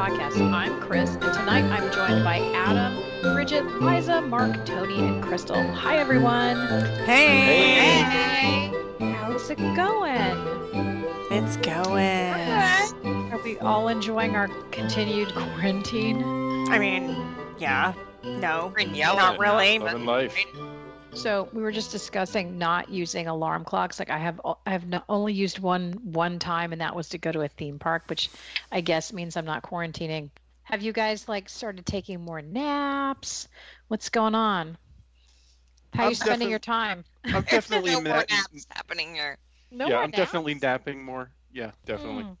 podcast. I'm Chris, and tonight I'm joined by Adam, Bridget, Liza, Mark, Tony, and Crystal. Hi, everyone. Hey. Hey. How's it going? It's going. Are we all enjoying our continued quarantine? I mean, yeah. No. Freaking yelling. Not really. but- Loving life. So we were just discussing not using alarm clocks. Like I have, I have no, only used one one time, and that was to go to a theme park, which I guess means I'm not quarantining. Have you guys like started taking more naps? What's going on? How are I'm you spending defi- your time? I'm definitely no more naps happening here. No yeah, more I'm definitely napping more. Yeah, definitely. Mm.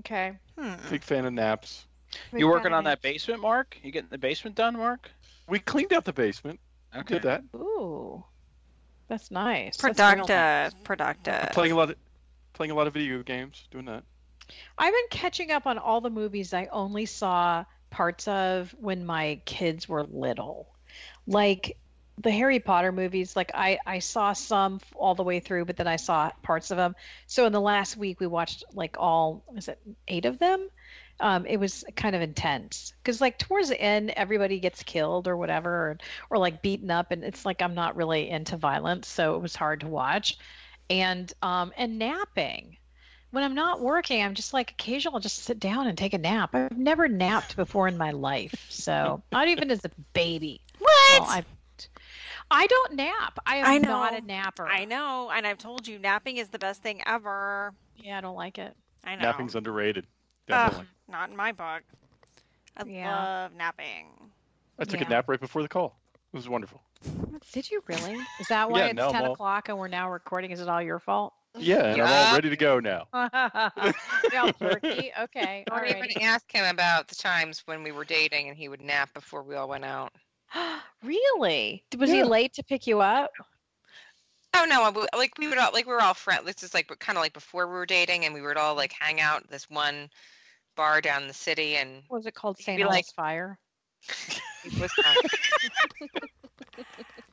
Okay. Hmm. Big fan of naps. You working on that? that basement, Mark? You getting the basement done, Mark? We cleaned out the basement. Okay. Did that. Ooh, that's nice. That's real nice. Productive. Productive. Playing a lot of playing a lot of video games. Doing that. I've been catching up on all the movies I only saw parts of when my kids were little. Like the Harry Potter movies, like I, I saw some all the way through, but then I saw parts of them. So in the last week, we watched like all, is it eight of them? Um, it was kind of intense because like towards the end, everybody gets killed or whatever, or, or like beaten up, and it's like I'm not really into violence, so it was hard to watch. And um, and napping when I'm not working, I'm just like occasionally I'll just sit down and take a nap. I've never napped before in my life, so not even as a baby. What? Well, I I don't nap. I am I not a napper. I know, and I've told you, napping is the best thing ever. Yeah, I don't like it. I know. Napping's underrated. Ugh, Definitely. not in my book. I Yeah. love napping. I took yeah. a nap right before the call. It was wonderful. Did you really? Is that why Yeah, it's no, ten all- o'clock and we're now recording? Is it all your fault? Yeah, and I'm all ready to go now. yeah, jerky. Okay, all Don't right. even ask him about the times when we were dating and he would nap before we all went out. really? Was he late to pick you up? Oh no, I w- like we would all like we were all friends. This is like kind of like before we were dating, and we would all like hang out this one bar down the city, and What was it called? St. be like- Fire. it was.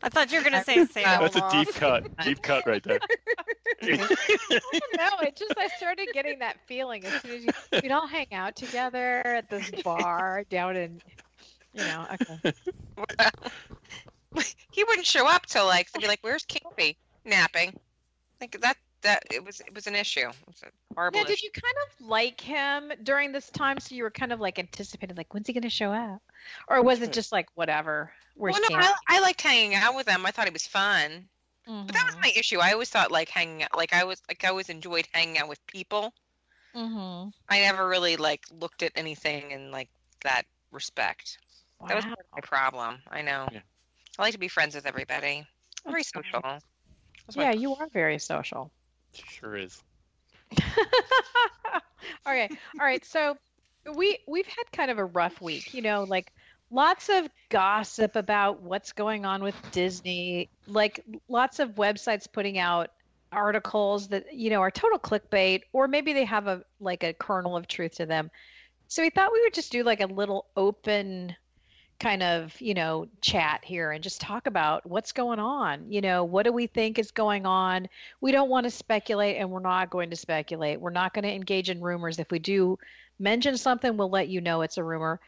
I thought you were gonna say say That's That's a deep cut. Deep cut right there. no, it just I started getting that feeling as soon as you, we'd all hang out together at this bar down in, you know, okay. he wouldn't show up till like they'd be like, "Where's Kingsby napping?" Like that that it was it was an issue. It was a horrible Now, did issue. you kind of like him during this time? So you were kind of like anticipating, like, when's he going to show up? Or was it just like, whatever? Where's Well, no, I, I liked hanging out with him. I thought he was fun. But that was my issue. I always thought like hanging out, like I was like I always enjoyed hanging out with people. mm-hmm. I never really like looked at anything in like that respect. Wow. That was Wow. part of my problem. I know. Yeah. I like to be friends with everybody. Very That's fine. social. That's Yeah, you are very social. Sure is. okay. All right. So we we've had kind of a rough week, you know, like lots of gossip about what's going on with Disney, like lots of websites putting out articles that, you know, are total clickbait or maybe they have a like a kernel of truth to them. So we thought we would just do like a little open kind of, you know, chat here and just talk about what's going on. You know, what do we think is going on? we don't want to speculate and we're not going to speculate. We're not going to engage in rumors. If we do mention something, we'll let you know it's a rumor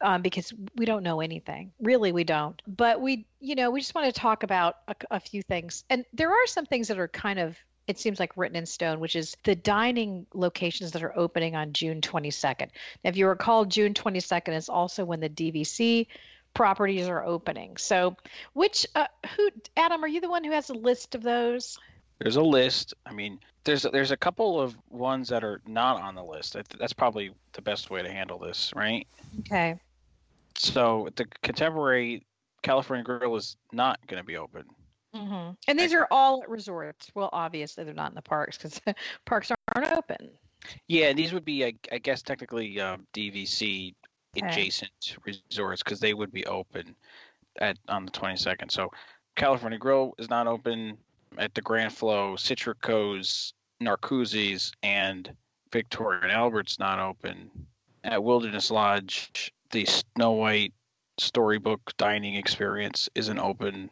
um, because we don't know anything. Really, we don't. But we, you know, we just want to talk about a, a few things. And there are some things that are kind of, it seems like written in stone, which is the dining locations that are opening on June 22nd. Now, if you recall, June 22nd is also when the DVC properties are opening. So, which, uh, who, Adam, are you the one who has a list of those? There's a list. I mean, there's there's a couple of ones that are not on the list. That's probably the best way to handle this, right? Okay. So the Contemporary California Grill is not going to be open. Hmm And these are all at resorts. Well, obviously they're not in the parks because parks aren't open. Yeah, these would be, I, I guess, technically um, DVC Okay. adjacent resorts because they would be open at on the 22nd. So California Grill is not open at the Grand Flow, Citrico's, Narcoossee's, and Victoria and Albert's not open. At Wilderness Lodge, the Snow White Storybook Dining Experience isn't open.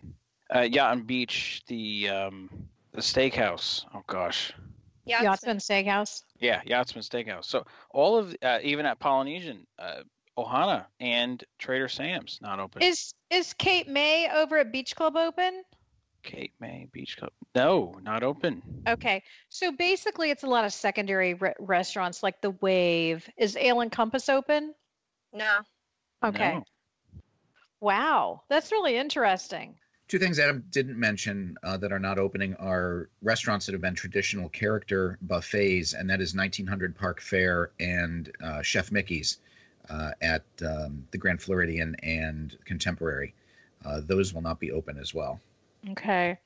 At Yacht Beach, the um, the steakhouse. Oh gosh, Yachtsman Steakhouse. Yeah, Yachtsman Steakhouse. So all of uh, even at Polynesian, uh, Ohana and Trader Sam's not open. Is is Cape May over at Beach Club open? Cape May Beach Club. No, not open. Okay, so basically, it's a lot of secondary re- restaurants like the Wave. Is Ale and Compass open? No. Okay. No. Wow, that's really interesting. Two things Adam didn't mention uh, that are not opening are restaurants that have been traditional character buffets, and that is 1900 Park Fare and uh, Chef Mickey's uh, at um, the Grand Floridian and Contemporary. Uh, those will not be open as well. Okay.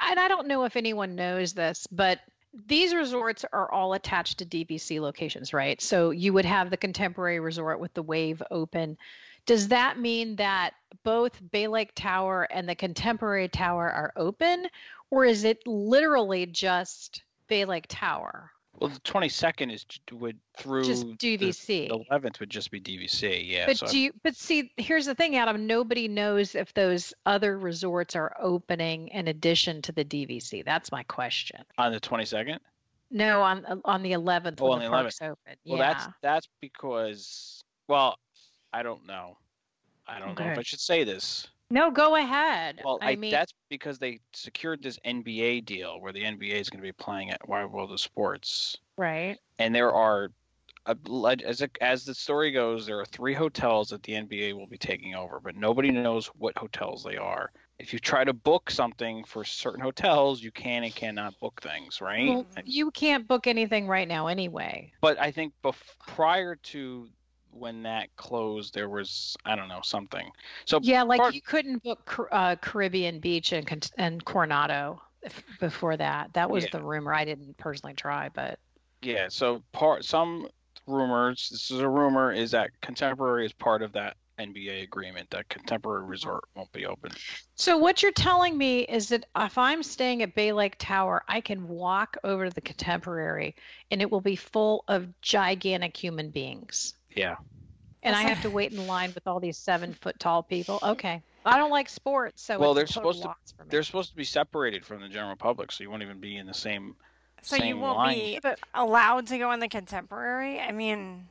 And I don't know if anyone knows this, but these resorts are all attached to DVC locations, right? So you would have the Contemporary Resort with the Wave open. Does that mean that both Bay Lake Tower and the Contemporary Tower are open, or is it literally just Bay Lake Tower? Well, the 22nd is would through Just the- DVC. The 11th would just be DVC. Yeah. But so do you, but see, here's the thing, Adam. Nobody knows if those other resorts are opening in addition to the DVC. That's my question. on the 22nd. No, on on the 11th Oh, on the the park's open. Well, yeah. that's that's because well, I don't know. I don't know if I should say this. No, go ahead. Well, I, I, mean, that's because they secured this NBA deal where the NBA is going to be playing at Wide World of Sports, right. and there are, a, as it, as the story goes, there are three hotels that the NBA will be taking over, but nobody knows what hotels they are. If you try to book something for certain hotels, you can and cannot book things, right? Well, you can't book anything right now anyway. but I think bef- prior to when that closed, there was I don't know something. So Yeah, like part- you couldn't book uh, Caribbean Beach and and Coronado before that. That was Yeah. the rumor. I didn't personally try, but Yeah, so part some rumors, this is a rumor, is that Contemporary is part of that NBA agreement that Contemporary Resort won't be open. So what you're telling me is that if I'm staying at Bay Lake Tower, I can walk over to the Contemporary and it will be full of gigantic human beings. Yeah. And I have to wait in line with all these seven foot tall people. Okay. I don't like sports, so Well, they're supposed to- loss for me. They're supposed to be separated from the general public, so you won't even be in the same So you won't line. be allowed to go in the contemporary? I mean,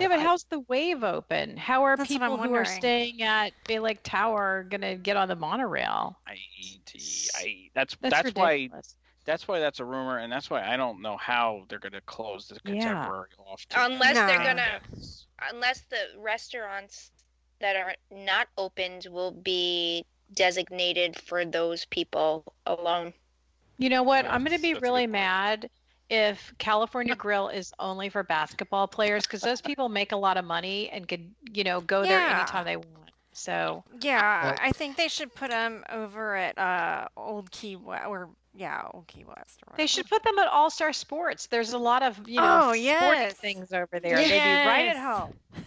Yeah, but I- how's the wave open? How are people who are staying at Bay Lake Tower gonna get on the monorail? I, I that's That's, that's, why ridiculous. That's why that's a rumor, and that's why I don't know how they're going to close the Yeah. Contemporary off. To Unless they're gonna, unless the restaurants that are not opened will be designated for those people alone. You know what? Yeah, I'm going to be that's a good really mad if California Grill is only for basketball players because those people make a lot of money and could, you know, go there anytime they want. So, yeah, Well- I think they should put them over at uh, Old Key West, or yeah, Old Key West. Or they should put them at All Star Sports. There's a lot of, you know, Oh, sporting yes. things over there. They'd be right at home.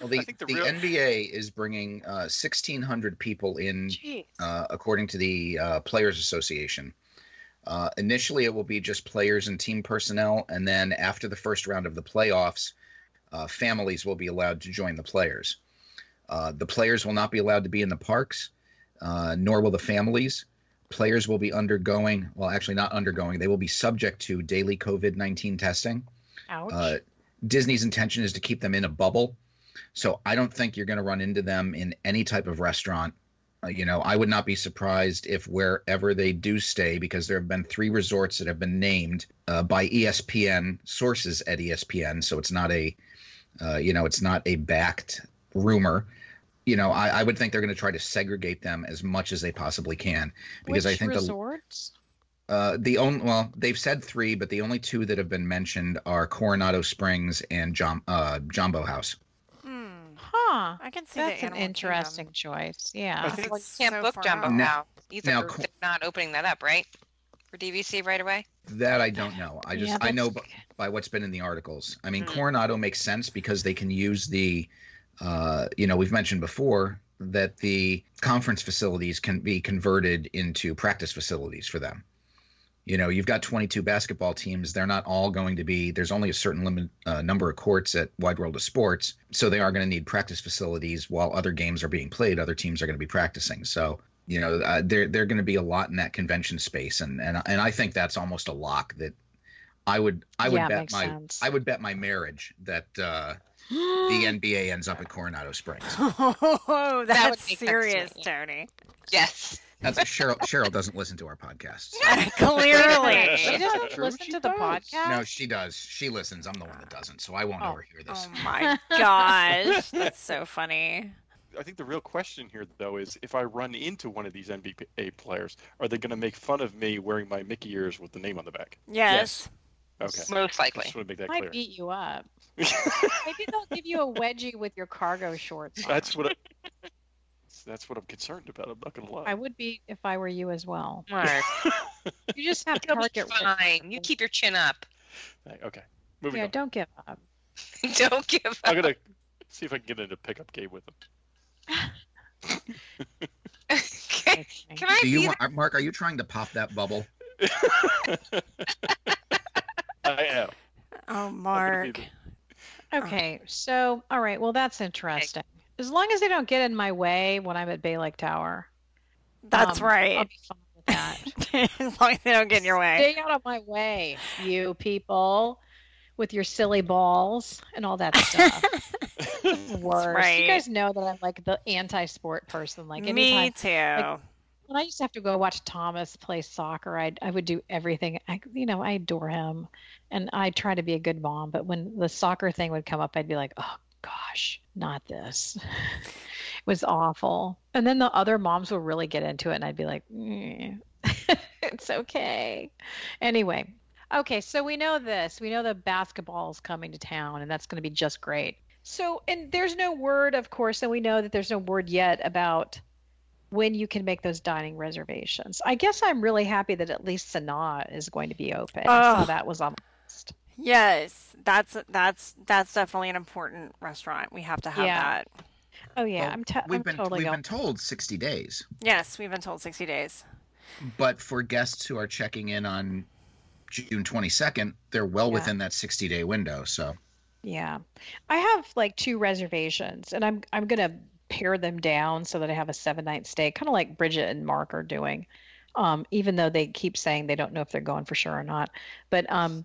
Well, the, the, the real, NBA is bringing uh, 1,600 people in uh, according to the uh, Players Association. Uh, initially, it will be just players and team personnel, and then after the first round of the playoffs, uh, families will be allowed to join the players. Uh, the players will not be allowed to be in the parks, uh, nor will the families. Players will be undergoing, well, actually, not undergoing, they will be subject to daily COVID 19 testing. Ouch. Uh, Disney's intention is to keep them in a bubble. So I don't think you're going to run into them in any type of restaurant. Uh, you know, I would not be surprised if wherever they do stay, because there have been three resorts that have been named uh, by ESPN sources at ESPN. So it's not a, uh, you know, it's not a backed rumor. You know, I, I would think they're going to try to segregate them as much as they possibly can, because Which I think the resorts? uh, the only well, they've said three, but the only two that have been mentioned are Coronado Springs and Jom, uh, Jambo House. Hmm. Huh. I can see That's the an interesting Kingdom. choice. Yeah. I think- Well, you It's can't so book Jambo out. Now- House either. now They're not opening that up, right? For DVC right away. That I don't know. I just Yeah, I know that's- b- by what's been in the articles. I mean, Hmm. Coronado makes sense because they can use the, uh, you know, we've mentioned before that the conference facilities can be converted into practice facilities for them. You know, you've got 22 basketball teams. They're not all going to be. There's only a certain limit uh, number of courts at Wide World of Sports, so they are going to need practice facilities while other games are being played. Other teams are going to be practicing. So you know, uh, they're they're going to be a lot in that convention space, and and and I think that's almost a lock that I would I would Yeah, bet my sense. I would bet my marriage that uh, the NBA ends up at Coronado Springs. Oh, that's would make sense to serious. Tony. Yes. That's Cheryl. Cheryl doesn't listen to our podcasts. Clearly. She doesn't True, listen she to the podcast. No, she does. She listens. I'm the one that doesn't, so I won't Oh. overhear this. Oh my gosh, that's so funny. I think the real question here, though, is if I run into one of these NBA players, are they going to make fun of me wearing my Mickey ears with the name on the back? Yes. Okay. Most I likely. just want to make that might clear. beat you up. Maybe they'll give you a wedgie with your cargo shorts. on. That's what. I, that's what I'm concerned about. I'm not going to lie. I would be if I were you as well. Mark, You just have you'll be target. fine. You keep your chin up. okay. Moving Yeah, on. don't give up. Don't give up. I'm gonna see if I can get into a pickup game with them. Okay. Can I Do you want, Mark? Are you trying to pop that bubble? Mark. Okay, so all right, well that's interesting. As long as they don't get in my way when I'm at Bay Lake Tower, That's um, I'll right. be fine with that. as long as they don't get in your way. Stay out of my way, you people, with your silly balls and all that stuff. Worse. right. You guys know that I'm like the anti-sport person. Like anytime, Me too. When I used to have to go watch Thomas play soccer, I I would do everything. I you know I adore him, and I try to be a good mom. But when the soccer thing would come up, I'd be like, oh gosh, not this. it was awful. And then the other moms would really get into it, and I'd be like, "Mm, it's okay. Anyway, okay, so we know this. We know the basketball is coming to town, and that's going to be just great. So, and there's no word, of course, and we know that there's no word yet about when you can make those dining reservations. I guess I'm really happy that at least Sanaa is going to be open. I saw Oh. that was on my list. Yes, that's that's that's definitely an important restaurant. We have to have Yeah. that. Oh yeah, Well, I'm, t- We've I'm been totally we've going. been told 60 days, Yes, we've been told 60 days. but for guests who are checking in on June 22nd, they're well Yeah. within that 60 day window. So Yeah, I have like two reservations, and I'm I'm gonna pare them down so that I have a seven night stay, kind of like Bridget and Mark are doing. Um, even though they keep saying they don't know if they're going for sure or not, but um,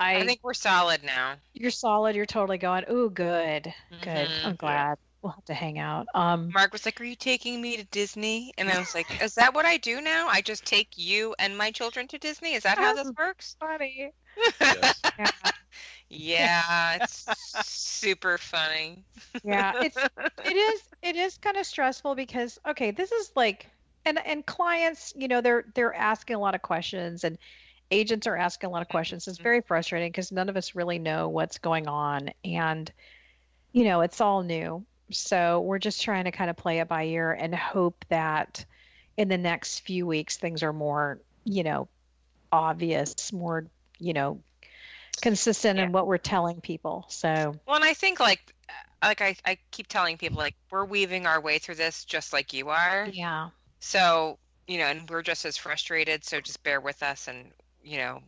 I, I think we're solid now. you're solid. You're totally going. Ooh, good, good. Mhm. I'm glad. We'll have to hang out. Um, Mark was like, "Are you taking me to Disney?" And I was like, "Is that what I do now? I just take you and my children to Disney? Is that how this works?" funny. Yes. Yeah. Yeah, it's super funny. yeah it's it is it is kind of stressful because okay this is like and and clients you know they're they're asking a lot of questions and agents are asking a lot of questions. It's mm-hmm. very frustrating because none of us really know what's going on and you know it's all new. So we're just trying to kind of play it by ear and hope that in the next few weeks things are more you know obvious more you know consistent in what we're telling people so Well, and I think like like I, I keep telling people like we're weaving our way through this just like you are. yeah So, you know, and we're just as frustrated, so just bear with us and, you know,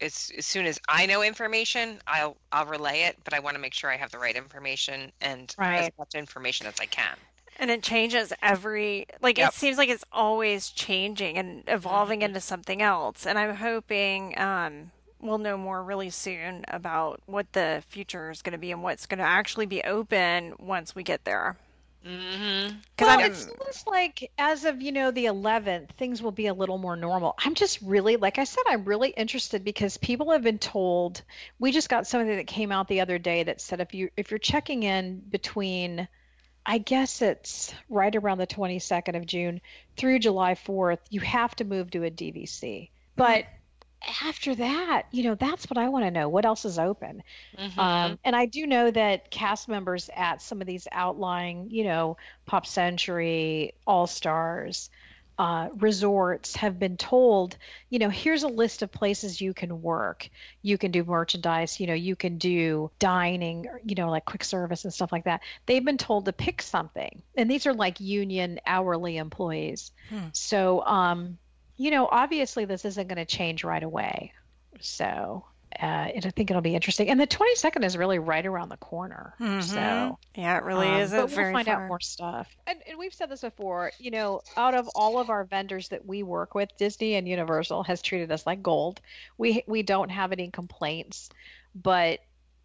as, as soon as I know information, I'll I'll relay it, but I want to make sure I have the right information and as Right. much information as I can. And it changes every like Yep. it seems like it's always changing and evolving Mhm. into something else. And I'm hoping um we'll know more really soon about what the future is going to be and what's going to actually be open once we get there. Mm-hmm. Because well, I'm it seems like as of you know the 11th, things will be a little more normal. I'm just really, like I said, I'm really interested because people have been told. We just got something that came out the other day that said if you if you're checking in between, I guess it's right around the 22nd of June through July 4th, you have to move to a DVC. But after that, you know, that's what I want to know. What else is open? Mm-hmm. Um, and I do know that cast members at some of these outlying, you know, Pop Century, All Stars, uh, resorts have been told, you know, here's a list of places you can work. You can do merchandise, you know, you can do dining, you know, like quick service and stuff like that. They've been told to pick something. And these are like union hourly employees. Hmm. So, um, you know, obviously this isn't going to change right away. So, uh, and I think it'll be interesting. And the 22nd is really right around the corner. Mhm. So Yeah, it really um, isn't but we'll find far. out more stuff. And, and we've said this before. You know, out of all of our vendors that we work with, Disney and Universal has treated us like gold. We we don't have any complaints, but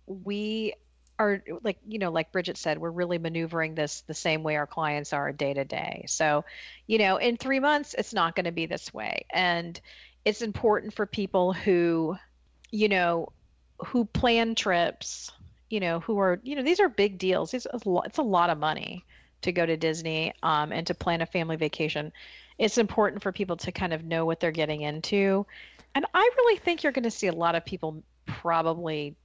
we are like you know like bridget said we're really maneuvering this the same way our clients are day to day. So you know in three months it's not going to be this way. And it's important for people who you know who plan trips you know who are you know these are big deals. It's a lot, it's a lot of money to go to disney um, and to plan a family vacation. It's important for people to kind of know what they're getting into. And i really think you're going to see a lot of people probably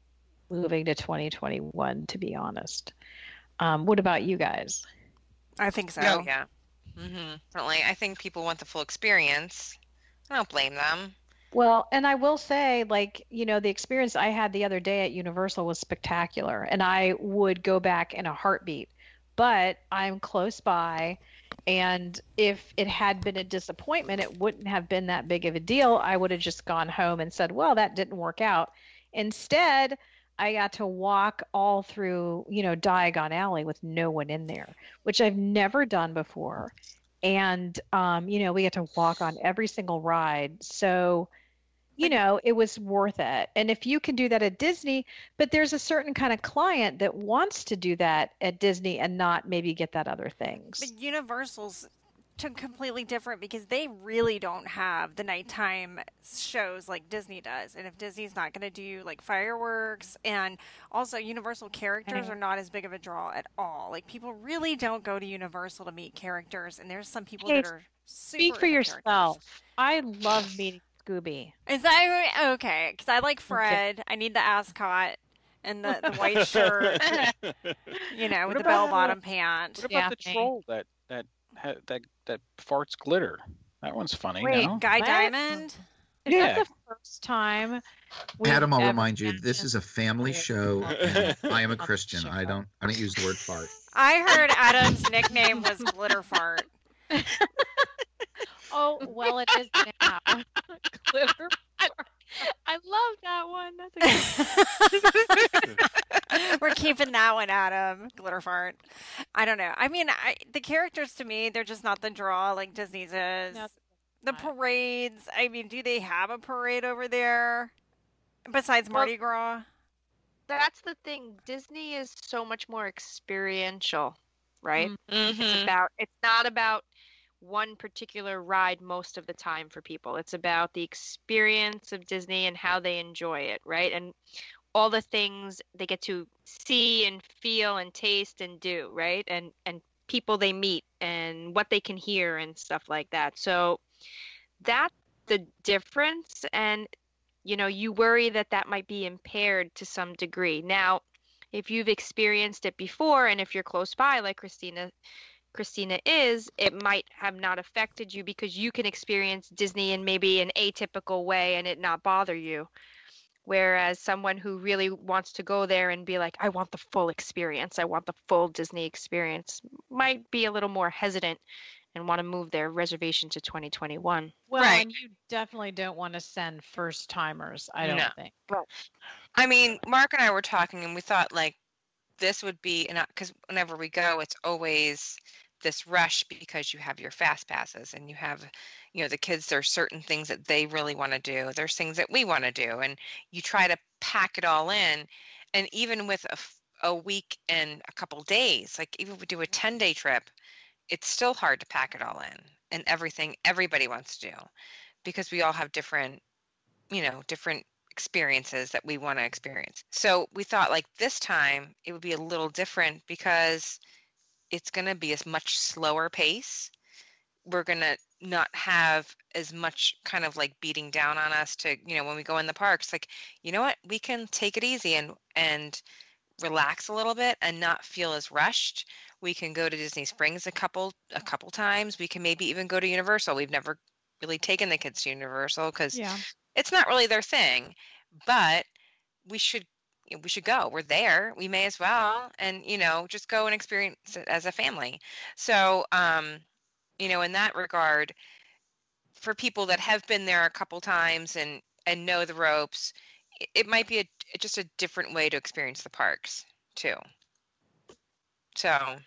moving to 2021 to be honest um, what about you guys I think so. Oh yeah. Mm-hmm. Certainly, I think people want the full experience. I don't blame them. Well, and I will say, like, you know, the experience I had the other day at Universal was spectacular, and I would go back in a heartbeat. But I'm close by, and if it had been a disappointment, it wouldn't have been that big of a deal. I would have just gone home and said, well, that didn't work out. Instead, I got to walk all through, you know, Diagon Alley with no one in there, which I've never done before. And, um, you know, we get to walk on every single ride. So, you know, it was worth it. And if you can do that at Disney, but there's a certain kind of client that wants to do that at Disney and not maybe get that other things. But Universal's to completely different because they really don't have the nighttime shows like Disney does. And if Disney's not going to do like fireworks and also Universal characters Right. are not as big of a draw at all. Like people really don't go to Universal to meet characters and there's some people Hey, that are super Speak for yourself. characters. I love meeting Scooby. Is that okay? Cuz I like Fred. I need the ascot and the, the white shirt, you know, with What the bell uh, bottom pants. What about the Daphne. troll that that ha- that that farts glitter? That one's funny. Wait, no? Guy What? Diamond? Is Yeah. that the first time? Adam, I'll remind you, this is a family show. And I am a Christian. I don't. I don't use the word fart. I heard Adam's nickname was Glitter Fart. Oh, well, it is now. Glitter. fart. I love that one. That's a good one. We're keeping that one, Adam. Glitter fart. I don't know. I mean, I, the characters to me, they're just not the draw like Disney's is. No, the not. parades. I mean, do they have a parade over there besides Well- Mardi Gras? That's the thing. Disney is so much more experiential, right? It's Mm-hmm. about it's not about one particular ride most of the time for people. It's about the experience of Disney and how they enjoy it, right? And all the things they get to see and feel and taste and do, right? And and people they meet and what they can hear and stuff like that. So that's the difference and you know, you worry that that might be impaired to some degree. Now, if you've experienced it before and if you're close by like Christina Christina is, it might have not affected you because you can experience Disney in maybe an atypical way and it not bother you. Whereas someone who really wants to go there and be like, I want the full experience, I want the full Disney experience, might be a little more hesitant and want to move their reservation to 2021. Well, Right. and you definitely don't want to send first timers, I don't No. think. I mean, Mark and I were talking, and we thought like this would be, and because whenever we go, it's always this rush because you have your fast passes and you have, you know, the kids. There's certain things that they really want to do. There's things that we want to do, and you try to pack it all in. And even with a, a week and a couple days, like even if we do a 10 day trip, it's still hard to pack it all in and everything everybody wants to do because we all have different, you know, different experiences that we want to experience. So we thought like this time it would be a little different because it's going to be a much slower pace. We're going to not have as much kind of like beating down on us to, you know, when we go in the parks like, you know what, we can take it easy and and relax a little bit and not feel as rushed. We can go to Disney Springs a couple a couple times. We can maybe even go to Universal. We've never really taken the kids to Universal cuz Yeah. It's not really their thing, but we should we should go. We're there. We may as well, and you know, just go and experience it as a family. So, um, you know, in that regard, for people that have been there a couple times and and know the ropes, i- it might be a, just a different way to experience the parks too. So,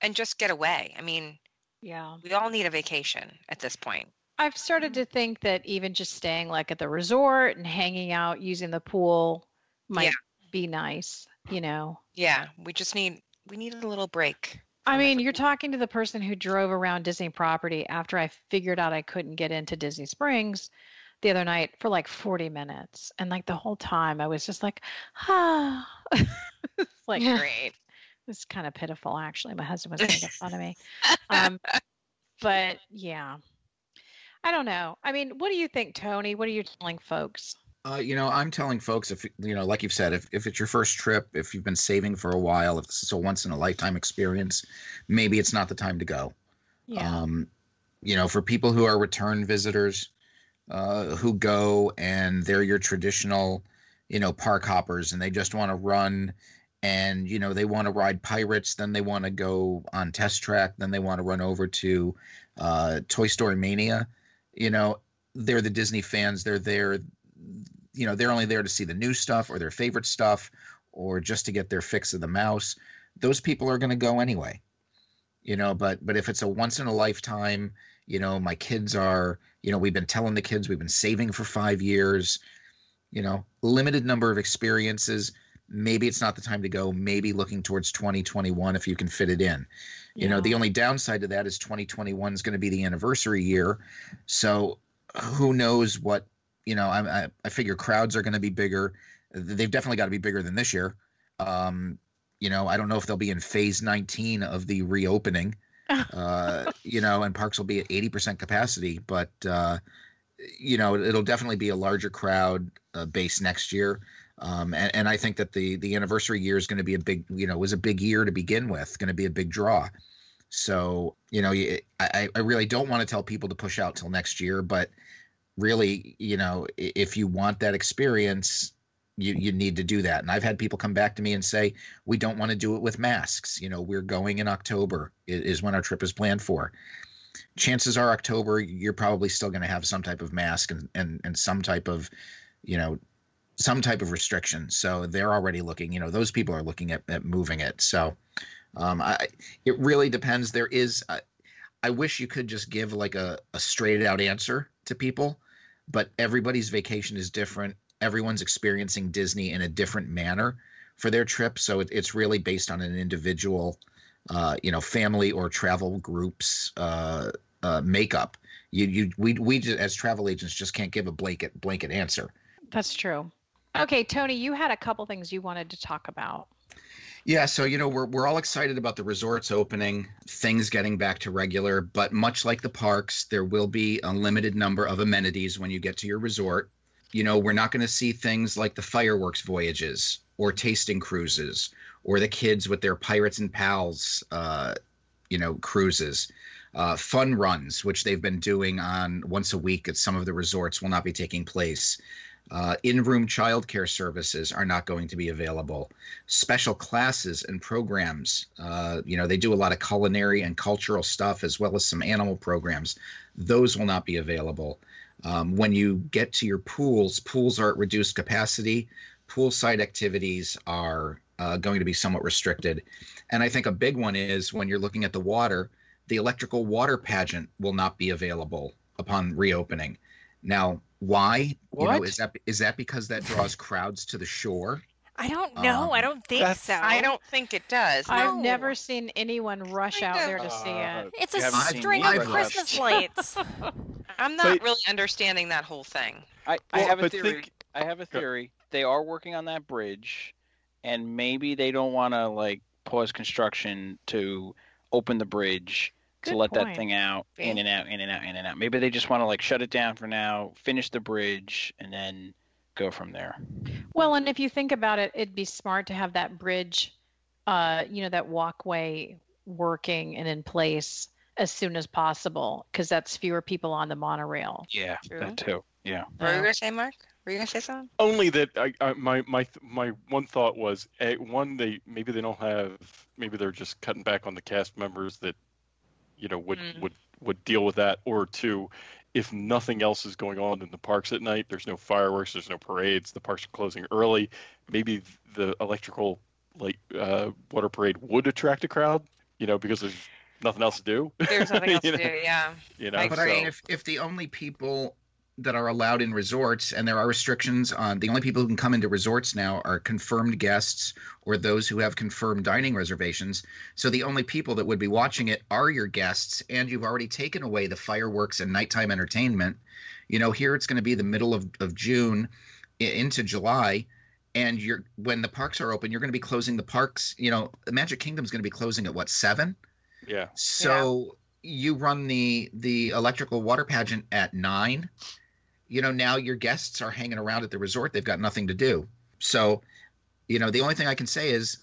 and just get away. I mean, Yeah. we all need a vacation at this point. I've started to think that even just staying like at the resort and hanging out using the pool might Yeah. be nice, you know. Yeah, we just need we need a little break. I mean, everything. you're talking to the person who drove around Disney property after I figured out I couldn't get into Disney Springs the other night for like 40 minutes. And like the whole time I was just like, ah, it's like Yeah. great. It's kind of pitiful, actually. My husband was making fun of me. Um, but yeah, I don't know. I mean, what do you think, Tony? What are you telling folks? Uh, you know, I'm telling folks if you know, like you've said, if, if it's your first trip, if you've been saving for a while, if this is a once in a lifetime experience, maybe it's not the time to go. Yeah. Um, you know, for people who are return visitors, uh, who go and they're your traditional, you know, park hoppers, and they just want to run, and you know they want to ride pirates, then they want to go on test track, then they want to run over to uh, Toy Story Mania. You know, they're the Disney fans. They're there. You know, they're only there to see the new stuff or their favorite stuff, or just to get their fix of the mouse. Those people are going to go anyway you know but but if it's a once in a lifetime you know my kids are you know we've been telling the kids we've been saving for five years you know limited number of experiences maybe it's not the time to go maybe looking towards 2021 if you can fit it in. You know the only downside to that is 2021 is going to be the anniversary year. So who knows what you know i i, I figure crowds are going to be bigger. They've definitely got to be bigger than this year. Um you know i don't know if they'll be in phase 19 of the reopening. Uh you know and parks will be at 80% capacity but uh you know it'll definitely be a larger crowd uh, base next year um and, and i think that the the anniversary year is going to be a big you know was a big year to begin with going to be a big draw. So you know I, I really don't want to tell people to push out till next year but really you know if you want that experience you you need to do that. And i've had people come back to me and say we don't want to do it with masks. You know we're going in october is when our trip is planned for. Chances are october you're probably still going to have some type of mask and, and and some type of you know some type of restriction. So they're already looking you know those people are looking at, at moving it. So um i it really depends. There is I, I wish you could just give like a, a straight out answer to people but everybody's vacation is different. Everyone's experiencing disney in a different manner for their trip. So it, it's really based on an individual uh, you know family or travel groups uh, uh, makeup. You you we we as travel agents just can't give a blanket blanket answer. That's true. Okay, Tony, you had a couple things you wanted to talk about. Yeah, so you know we're we're all excited about the resorts opening, things getting back to regular, but much like the parks, there will be a limited number of amenities when you get to your resort. You know, we're not going to see things like the fireworks voyages or tasting cruises or the kids with their pirates and pals uh, you know, cruises. Uh, fun runs, which they've been doing on once a week at some of the resorts, will not be taking place. Uh, in-room childcare services are not going to be available special classes and programs. Uh, you know, they do a lot of culinary and cultural stuff as well as some animal programs. Those will not be available. Um, when you get to your pools, pools are at reduced capacity. Poolside activities are uh, going to be somewhat restricted. And I think a big one is when you're looking at the water, the electrical water pageant will not be available upon reopening. Now, why? You know, What? is that is that because that draws crowds to the shore? I don't know. I Um, don't think so. I don't think it does. I've never seen anyone rush out there of. to see Uh, it. It's a string of rush. Christmas lights. I'm not But- really understanding that whole thing. I, I Well, have a theory. think- I have a theory. They are working on that bridge, and maybe they don't want to like pause construction to open the bridge to Good let that thing out, in and out, in and out, in and out. Maybe they just want to like shut it down for now, finish the bridge, and then go from there. Well, and if you think about it, it'd be smart to have that bridge, uh, you know, that walkway working and in place as soon as possible, because that's fewer people on the monorail. Yeah, True. that too. Yeah. What were you gonna say, Mark? Were you gonna say something? Only that I, I my my my one thought was a one they maybe they don't have maybe they're just cutting back on the cast members that you know would Mm. would would deal with that or two if nothing else is going on in the parks at night, there's no fireworks, there's no parades, the parks are closing early. Maybe the electrical like uh, water parade would attract a crowd, you know, because there's nothing else to do. There's nothing else to know? do. Yeah. You know, But so, I mean, if, if the only people that are allowed in resorts and there are restrictions on the only people who can come into resorts now are confirmed guests or those who have confirmed dining reservations. So the only people that would be watching it are your guests, and you've already taken away the fireworks and nighttime entertainment. You know, here it's going to be the middle of, of June i- into July. And you're when the parks are open, you're going to be closing the parks. You know, the Magic Kingdom's going to be closing at what seven? yeah, So you run the the electrical water pageant at nine. You know, now your guests are hanging around at the resort. They've got nothing to do. So, you know, the only thing I can say is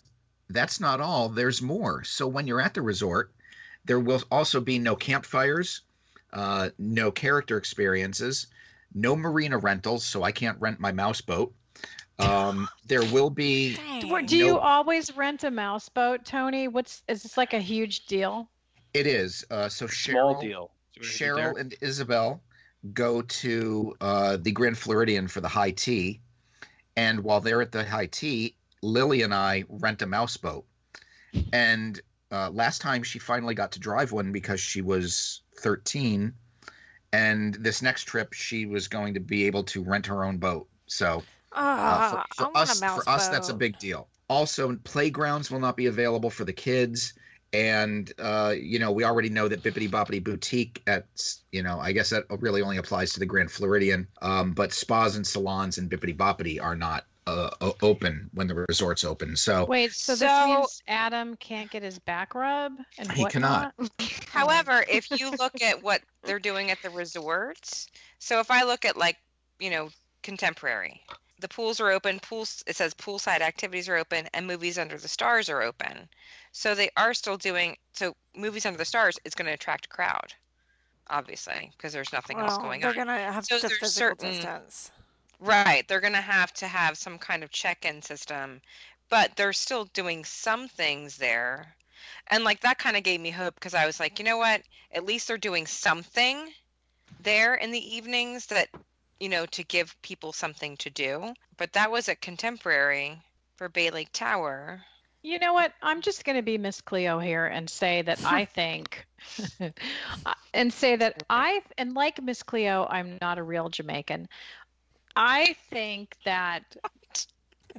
that's not all. There's more. So when you're at the resort, there will also be no campfires, uh, no character experiences, no marina rentals. So I can't rent my mouse boat. Um, there will be Dang. Do you No. always rent a mouse boat, Tony? What's is this like a huge deal? It is. Uh, so Small Cheryl, deal. See what I did there? Cheryl and Isabel go to uh, the Grand Floridian for the high tea, and while they're at the high tea, Lily and I rent a mouse boat. And uh, last time she finally got to drive one because she was 13, and this next trip she was going to be able to rent her own boat. So uh, Ah, for, for us, for us, that's a big deal. Also, playgrounds will not be available for the kids, and uh, you know we already know that Bibbidi Bobbidi Boutique at you know I guess that really only applies to the Grand Floridian, um, but spas and salons and Bibbidi Bobbidi are not uh, open when the resort's open. So Wait, so, this So- means Adam can't get his back rub and He cannot. However, if you look at what they're doing at the resorts, so if I look at like, you know, contemporary, the pools are open, pools it says poolside activities are open and movies under the stars are open. So they are still doing so movies under the stars is going to attract a crowd. Obviously, because there's nothing else Well, going they're on. gonna have So there's physical certain- distance. Right, they're going to have to have some kind of check-in system, but they're still doing some things there. And like that kind of gave me hope because I was like, you know what? At least they're doing something there in the evenings that, you know, to give people something to do. But that was a Contemporary for Bay Lake Tower. You know what? I'm just going to be Miss Cleo here and say that I think, uh, and say that I, and like Miss Cleo, I'm not a real Jamaican. I think that.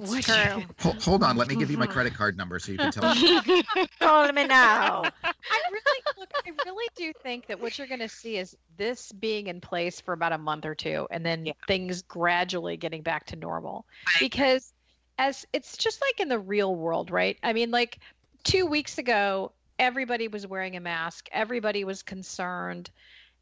It's What- true. hold, hold on, let me give you my credit card number so you can tell me. Call me now. I really look. I really do think that what you're going to see is this being in place for about a month or two, and then Yeah. things gradually getting back to normal. Because as it's just like in the real world, right? I mean, like two weeks ago, everybody was wearing a mask. Everybody was concerned.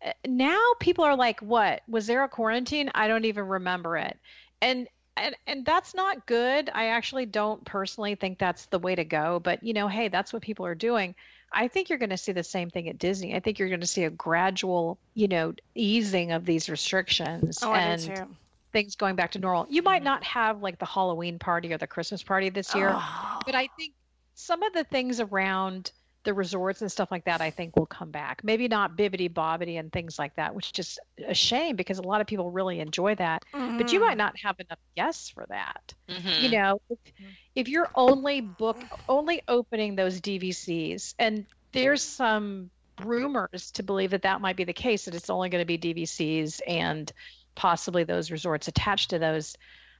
Uh, Now people are like, "What was there a quarantine? I don't even remember it." And and and that's not good. I actually don't personally think that's the way to go. But you know, hey, that's what people are doing. I think you're going to see the same thing at Disney. I think you're going to see a gradual, you know, easing of these restrictions Oh, and things going back to normal. You might not have like the Halloween party or the Christmas party this year, Oh. but I think some of the things around the resorts and stuff like that, I think will come back. Maybe not Bibbidi Bobbidi and things like that, which is just a shame because a lot of people really enjoy that. But you might not have enough guests for that. Mhm. You know, if, if you're only book only opening those DVCs, and there's some rumors to believe that that might be the case, that it's only going to be DVCs and possibly those resorts attached to those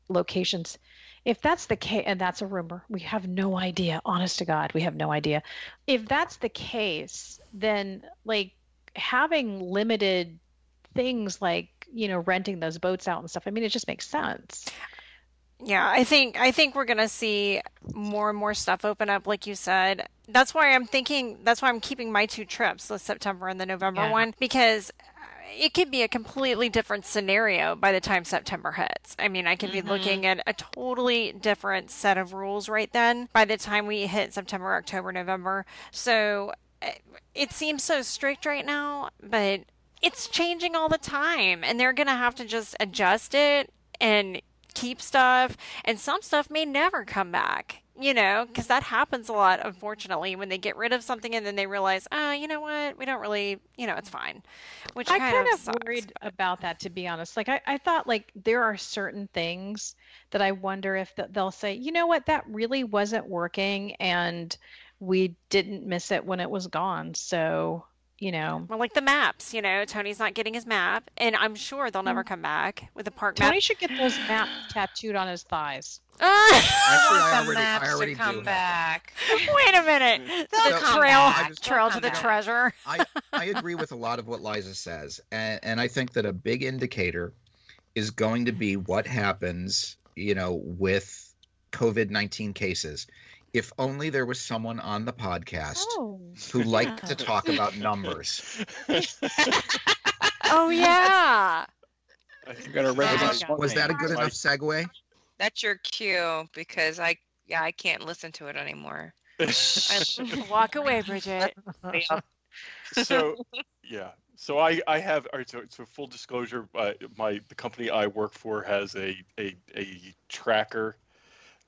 locations. If that's the case, and that's a rumor, we have no idea. Honest to God, we have no idea. If that's the case, then like having limited things like you know renting those boats out and stuff. I mean, it just makes sense. Yeah, I think I think we're gonna see more and more stuff open up, like you said. That's why I'm thinking. That's why I'm keeping my two trips, the September and the November Yeah. one, because it could be a completely different scenario by the time September hits. I mean, I could be Mhm. looking at a totally different set of rules right then by the time we hit September, October, November. So uh, it seems so strict right now, but it's changing all the time, and they're gonna have to just adjust it and keep stuff, and some stuff may never come back. You know, because that happens a lot, unfortunately, when they get rid of something and then they realize, ah, you know what, we don't really, you know, it's fine. Which I kind, kind of, sucks, worried but- about that, to be honest. Like, I, I thought, like, there are certain things that I wonder if th- they'll say, you know what, that really wasn't working, and we didn't miss it when it was gone. So, you know, Well, like the maps, you know, Tony's not getting his map, and I'm sure they'll never mm. come back with the park map. Tony should get those maps tattooed on his thighs. Actually, I the already, maps I already to come do. back. Wait a minute. Mm. The come trail, back. trail to the back. treasure. I, I agree with a lot of what Liza says. And, and I think that a big indicator is going to be what happens, you know, with COVID 19 cases. If only there was someone on the podcast Oh, who liked to talk about numbers. Oh yeah. You got to represent. Oh, Was that a good enough segue? That's your cue because I yeah I can't listen to it anymore. Walk away, Bridget. so yeah so i i have all right so, so full disclosure uh, my the company i work for has a a, a tracker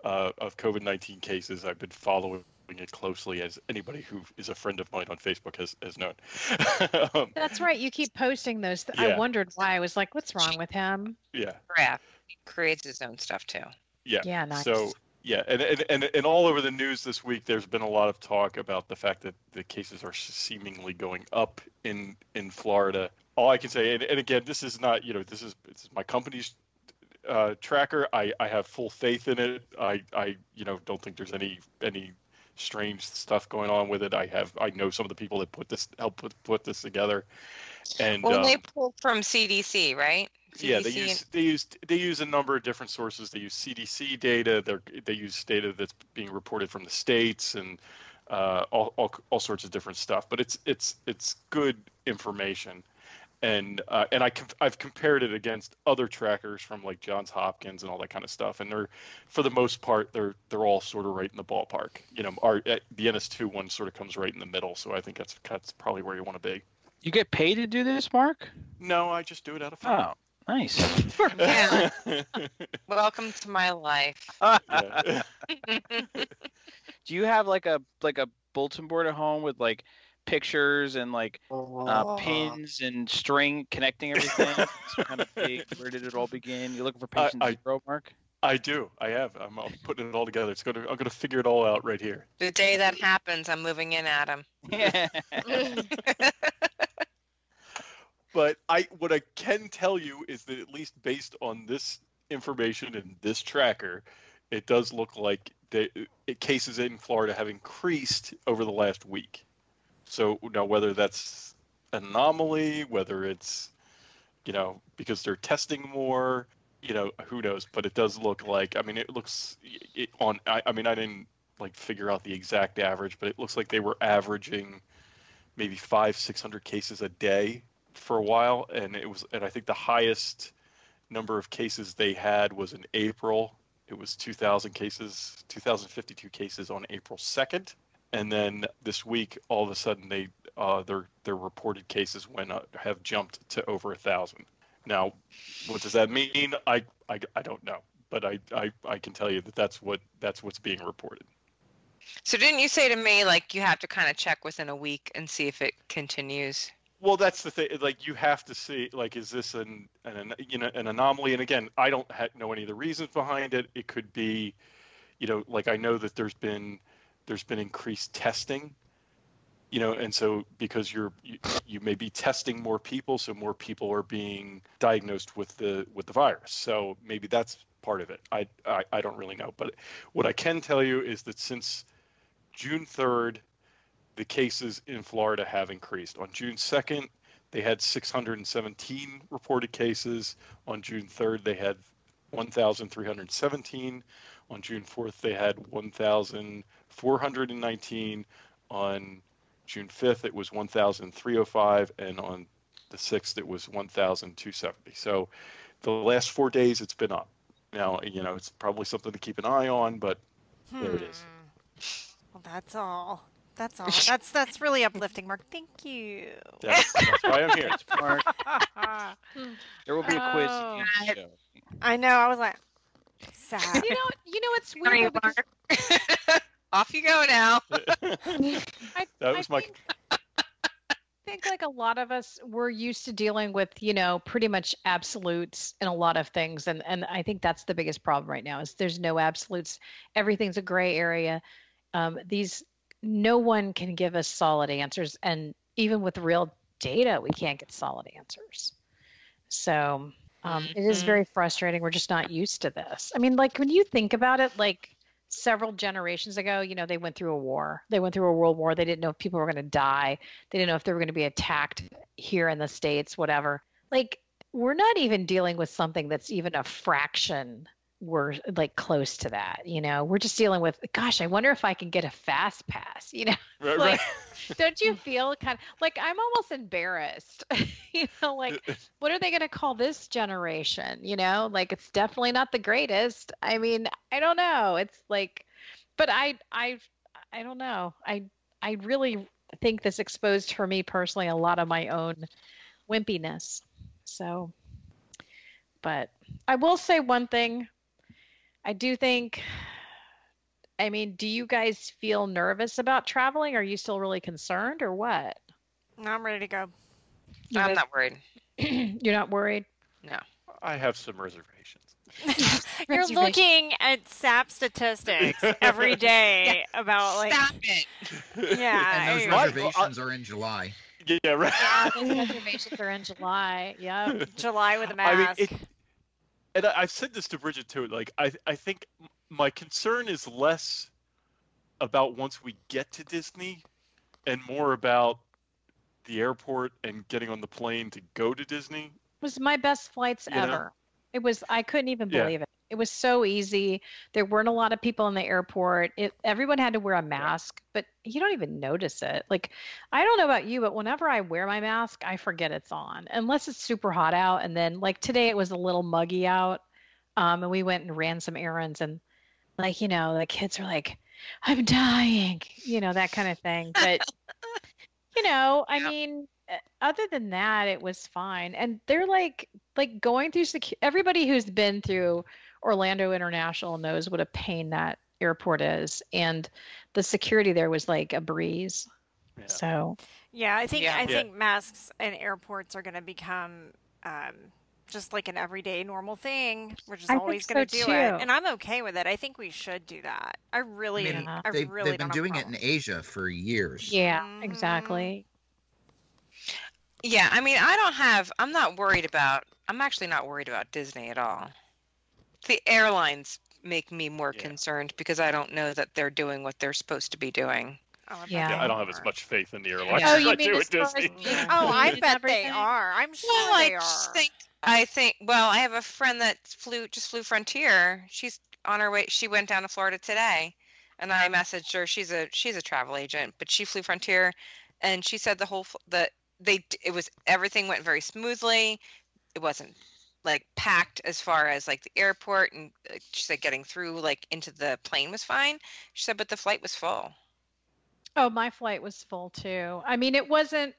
uh, of covid-19 cases i've been following it closely as anybody who is a friend of mine on facebook has has known um, that's right. You keep posting those. Th- Yeah. I wondered why. I was like, what's wrong with him? yeah Crap. He creates his own stuff too. yeah Yeah, nice. So yeah, and, and and and all over the news this week, there's been a lot of talk about the fact that the cases are seemingly going up in in Florida. All I can say, and, and again, this is not you know this is this is my company's uh, tracker. I I have full faith in it. I I you know don't think there's any any strange stuff going on with it. I have I know some of the people that put this help put put this together, and Well, um, they pulled from CDC, right? yeah, they CDC use they use they use a number of different sources. They use CDC data. They they use data that's being reported from the states and uh, all, all all sorts of different stuff. But it's it's it's good information, and uh, and I com- I've compared it against other trackers from like Johns Hopkins and all that kind of stuff. And they're for the most part they're they're all sort of right in the ballpark. You know, our uh, the NS2 one sort of comes right in the middle. So I think that's that's probably where you want to be. You get paid to do this, Mark? No, I just do it out of fun. Oh, nice. Yeah. Welcome to my life. Do you have like a like a bulletin board at home with like pictures and like uh, pins and string connecting everything? it's kind of big. Where did it all begin? You looking for I- patient I- zero, Mark? I do. I have. I'm, I'm putting it all together. It's gonna. I'm gonna figure it all out right here. The day that happens, I'm moving in, Adam. Yeah. But I, what I can tell you is that at least based on this information and this tracker, it does look like the cases in Florida have increased over the last week. So now whether that's anomaly, whether it's you know because they're testing more, you know who knows. But it does look like. I mean, it looks it, on. I, I mean, I didn't like figure out the exact average, but it looks like they were averaging maybe five, six hundred cases a day for a while, and it was, and I think the highest number of cases they had was in April. It was 2,000 cases, 2,052 cases on April 2nd, and then this week, all of a sudden, they uh, their their reported cases went up, have jumped to over a thousand. Now, what does that mean? I, I, I don't know, but I, I I can tell you that that's what that's what's being reported. So didn't you say to me like you have to kind of check within a week and see if it continues? Well, that's the thing. Like you have to see, like, is this an an you know an anomaly? And again, I don't ha- know any of the reasons behind it. It could be, you know, like I know that there's been there's been increased testing, you know, and so because you're you, you may be testing more people, so more people are being diagnosed with the with the virus. So maybe that's part of it. I I, I don't really know, but what I can tell you is that since June 3rd, the cases in Florida have increased. On June 2nd, they had 617 reported cases. On June 3rd, they had 1,317. On June 4th, they had 1,419. On June 5th, it was 1,305. And on the 6th, it was 1,270. So the last four days, it's been up. Now, you know, it's probably something to keep an eye on, but There it is. Hmm. Well, that's all. That's all. That's that's really uplifting, Mark. Thank you. that's, that's why I'm here. Mark, there will be a quiz. Oh. at the end of the show. I know. I was like, sad. you know, you know what's weird though, because Mark. Off you go now. I, That I was my- think, I think like a lot of us we're used to dealing with you know pretty much absolutes in a lot of things and and i think that's the biggest problem right now is there's no absolutes. Everything's a gray area. Um, these no one can give us solid answers and even with real data we can't get solid answers. So um, it is Mhm. very frustrating. We're just not used to this. I mean like when you think about it like several generations ago, you know, they went through a war. They went through a world war. They didn't know if people were going to die. They didn't know if they were going to be attacked here in the States, whatever. Like, we're not even dealing with something that's even a fraction we're like close to that you know? We're just dealing with gosh i wonder if i can get a fast pass you know? Right, like right. don't you feel kind of like i'm almost embarrassed you know? Like what are they going to call this generation you know? Like it's definitely not the greatest. I mean i don't know. It's like but i i i don't know. I i really think this exposed for me personally a lot of my own wimpiness so. But i will say one thing i do think i mean do you guys feel nervous about traveling are you still really concerned or what Now I'm ready to go. You I'm guys- not worried. you're not worried No. I have some reservations. You're Reservation. looking at SAP statistics every day about like Stop it. yeah. And those anyway, Right. reservations are in July. Yeah, right. yeah those reservations are in july yeah July with a I mean, mask. it, and I, I've said this to Bridget too. Like, I, I think my concern is less about once we get to Disney, and more about the airport and getting on the plane to go to Disney. It was my best flights You know? ever. It was I couldn't even Yeah. believe it. It was so easy. There weren't a lot of people in the airport. It, everyone had to wear a mask, but you don't even notice it. Like I don't know about you, but whenever I wear my mask, I forget it's on unless it's super hot out. And then like today, it was a little muggy out, um, and we went and ran some errands, and like you know, the kids are like, "I'm dying," you know, that kind of thing. But you know, I Yeah. mean, uh, other than that, it was fine. And they're like, like going through secu- everybody who's been through Orlando International knows what a pain that airport is, and the security there was like a breeze. Yeah. So yeah, I think Yeah. I Yeah. think masks and airports are going to become um, just like an everyday normal thing. We're just I think always going to do it, and I'm okay with it. I think we should do that. I really, I mean, I they've, really they've been don't have a doing it in. Asia for years. yeah, Mhm. exactly. Yeah, I mean, I don't have. I'm not worried about. I'm actually not worried about Disney at all. The airlines make me more Yeah. concerned because I don't know that they're doing what they're supposed to be doing. Oh, I Yeah. Yeah, I don't have as much faith in the airlines Oh, as you I mean do as with as Disney. being Oh, I bet they are. I'm sure Well, I they are. just think. I think. Well, I have a friend that flew just flew Frontier. She's on her way. She went down to Florida today, and I messaged her. She's a she's a travel agent, but she flew Frontier, and she said the whole f- the they it was everything went very smoothly. It wasn't like packed as far as like the airport, and uh, she said getting through like into the plane was fine. She said, but the flight was full. Oh, my flight was full too. I mean, it wasn't.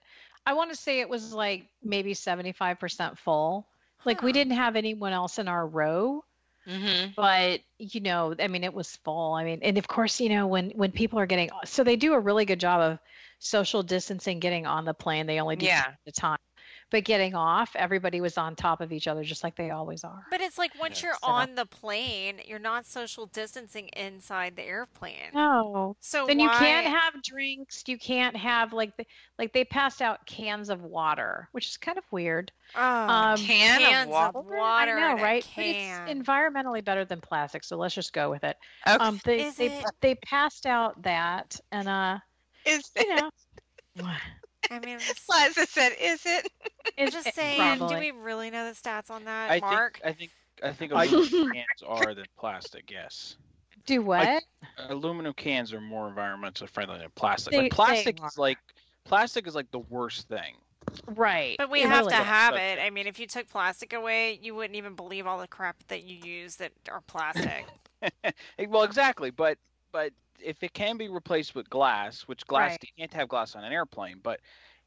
I want to say it was like maybe seventy-five percent full. Like we didn't have anyone else in our row. Mm-hmm. but you know i mean it was full i mean and of course you know when when people are getting so they do a really good job of social distancing getting on the plane they only do Yeah. at a time but getting off everybody was on top of each other just like they always are But it's like once Yeah, you're so- on the plane, you're not social distancing inside the airplane. no So then you can't have drinks you can't have like the, like they passed out cans of water which is kind of weird Oh, um, Can of cans water? water I know, right? But can. it's environmentally better than plastic, so let's just go with it. Okay. Um, they Is they it? they passed out that, and uh, Is you it? know, I mean, it's- Liza said, "Is it?" It's just it- saying. Do we really know the stats on that, I Mark? think I think I think aluminum cans are than plastic. Yes, do what? aluminum cans are more environmentally friendly than plastic. They- like plastic is like plastic is like the worst thing. right. But we it have really to have But- it. I mean, if you took plastic away, you wouldn't even believe all the crap that you use that are plastic. Well, exactly, but but if it can be replaced with glass, which glass Right. you can't have glass on an airplane, but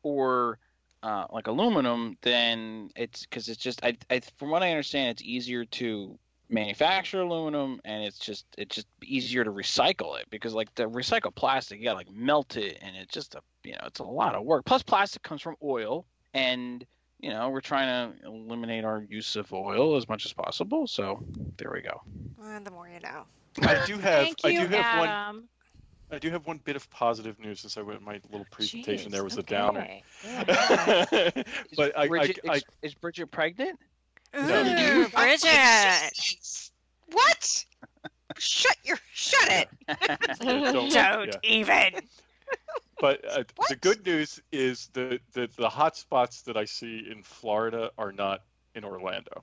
or uh, like aluminum, then it's because it's just I, I from what I understand, it's easier to manufacture aluminum, and it's just it's just easier to recycle it because like the recycle plastic, you got to like melt it, and it's just a you know it's a lot of work. Plus, plastic comes from oil, and you know we're trying to eliminate our use of oil as much as possible. So there we go. Uh, the more you know. I do have Thank I do have one I do have one bit of positive news since I went my little presentation there Jeez, was a okay. downer. Yeah. but I, I, Bridget, I, is, is Bridget pregnant? Ooh, No. Bridget. What? shut your shut it. don't- Don't yeah. even. But uh, the good news is that the, the hot spots that I see in Florida are not in Orlando.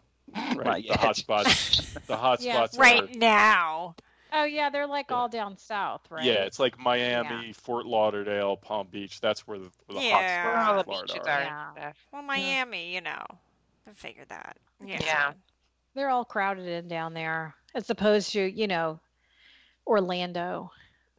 Right? The yet. hot spots. The hot Yeah, spots Right are. now. Oh yeah, they're like Yeah. all down south, right? Yeah, it's like Miami, Fort Lauderdale, Palm Beach. That's where the, where the Yeah. Where all the spots beaches are. are. Yeah. Well, Miami, you know. I figured that. Yeah. Yeah. They're all crowded in down there, as opposed to you know, Orlando.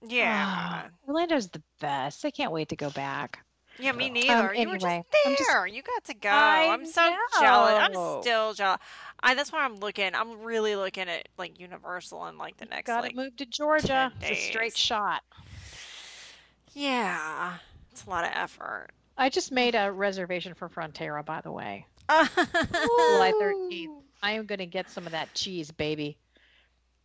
Yeah. Ah, Orlando's the best. I can't wait to go back. Yeah, me Um, neither. you were just anyway, I'm just- there. you got to go. I I'm so jealous. I'm still jealous. I that's why I'm looking. I'm really looking at like Universal and like the next Got to like move to Georgia. It's a straight shot. Yeah. It's a lot of effort. I just made a reservation for Frontera, by the way. July 13th. I am going to get some of that cheese, baby.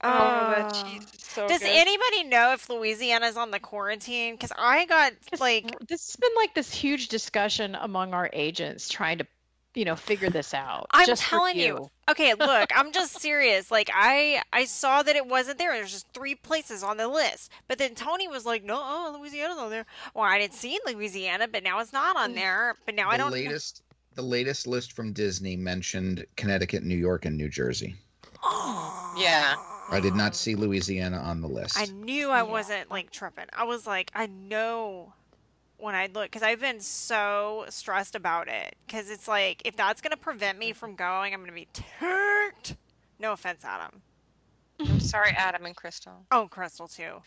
Oh, that Oh. Uh, cheese is so Does good. anybody know if Louisiana's on the quarantine? Because I got like this has been like this huge discussion among our agents trying to, you know, figure this out. I'm just for telling you. Okay, look, I'm just serious. Like I I saw that it wasn't there. There's just three places on the list. But then Tony was like, "No, oh, Louisiana's on there." Well, I didn't see Louisiana, but now it's not on mm. there. But now I don't latest the latest list from Disney mentioned Connecticut, New York, and New Jersey. Oh. Yeah. I did not see Louisiana on the list. I knew I Yeah. wasn't like tripping. I was like, I know when I look because I've been so stressed about it because it's like if that's gonna prevent me from going, I'm gonna be ticked. No offense, Adam. I'm sorry, Adam and Crystal. Oh, Crystal too.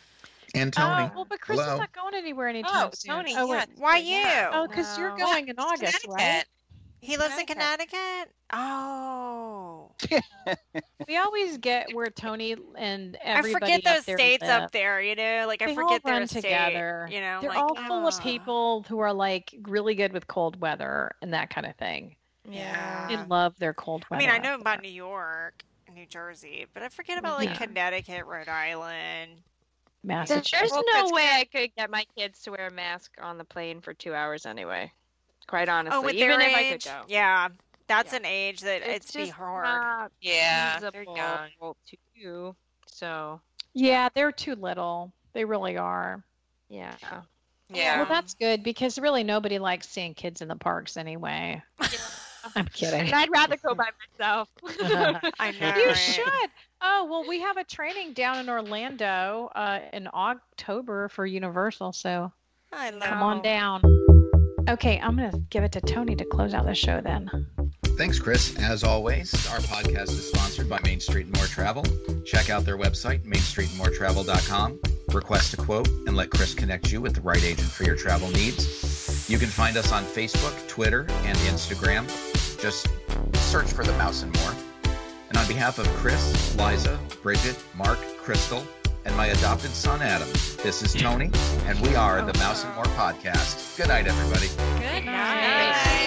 and Tony. Oh, well, but Crystal's Hello? not going anywhere anytime Oh, soon. Tony, oh, yeah. wait. Why you? Oh, because you're No. going in August, right? Connecticut. He lives in Connecticut. Connecticut. Oh, We always get where Tony and everybody. I forget those there states live. up there. You know, like I forget all their run state. together. You know, They're like, all full of people who are like really good with cold weather and that kind of thing. Yeah. They love their cold weather. I mean, I know about. New York, New Jersey, but I forget about like Yeah. Connecticut, Rhode Island. Massachusetts. There's no way I could get my kids to wear a mask on the plane for two hours anyway. Quite honestly, oh, with even their if I age, could go. yeah, that's Yeah. an age that it's, be just hard. not Yeah. They're feasible young. to do. So Yeah, they're too little. They really are. yeah. Yeah. Well, that's good because really nobody likes seeing kids in the parks anyway. I'm kidding. And I'd rather go by myself. I know. You right? should. Oh, well, we have a training down in Orlando uh, in October for Universal, so I know. come on down. Okay, I'm going to give it to Tony to close out the show then. Thanks, Chris. As always, our podcast is sponsored by Main Street More Travel. Check out their website, mainstreetmoretravel.com. Request a quote and let Chris connect you with the right agent for your travel needs. You can find us on Facebook, Twitter, and Instagram. Just search for the Mouse and More. And on behalf of Chris, Liza, Bridget, Mark, Crystal, and my adopted son Adam, this is Tony, and we are the Mouse and More podcast. Good night, everybody. Good night. night.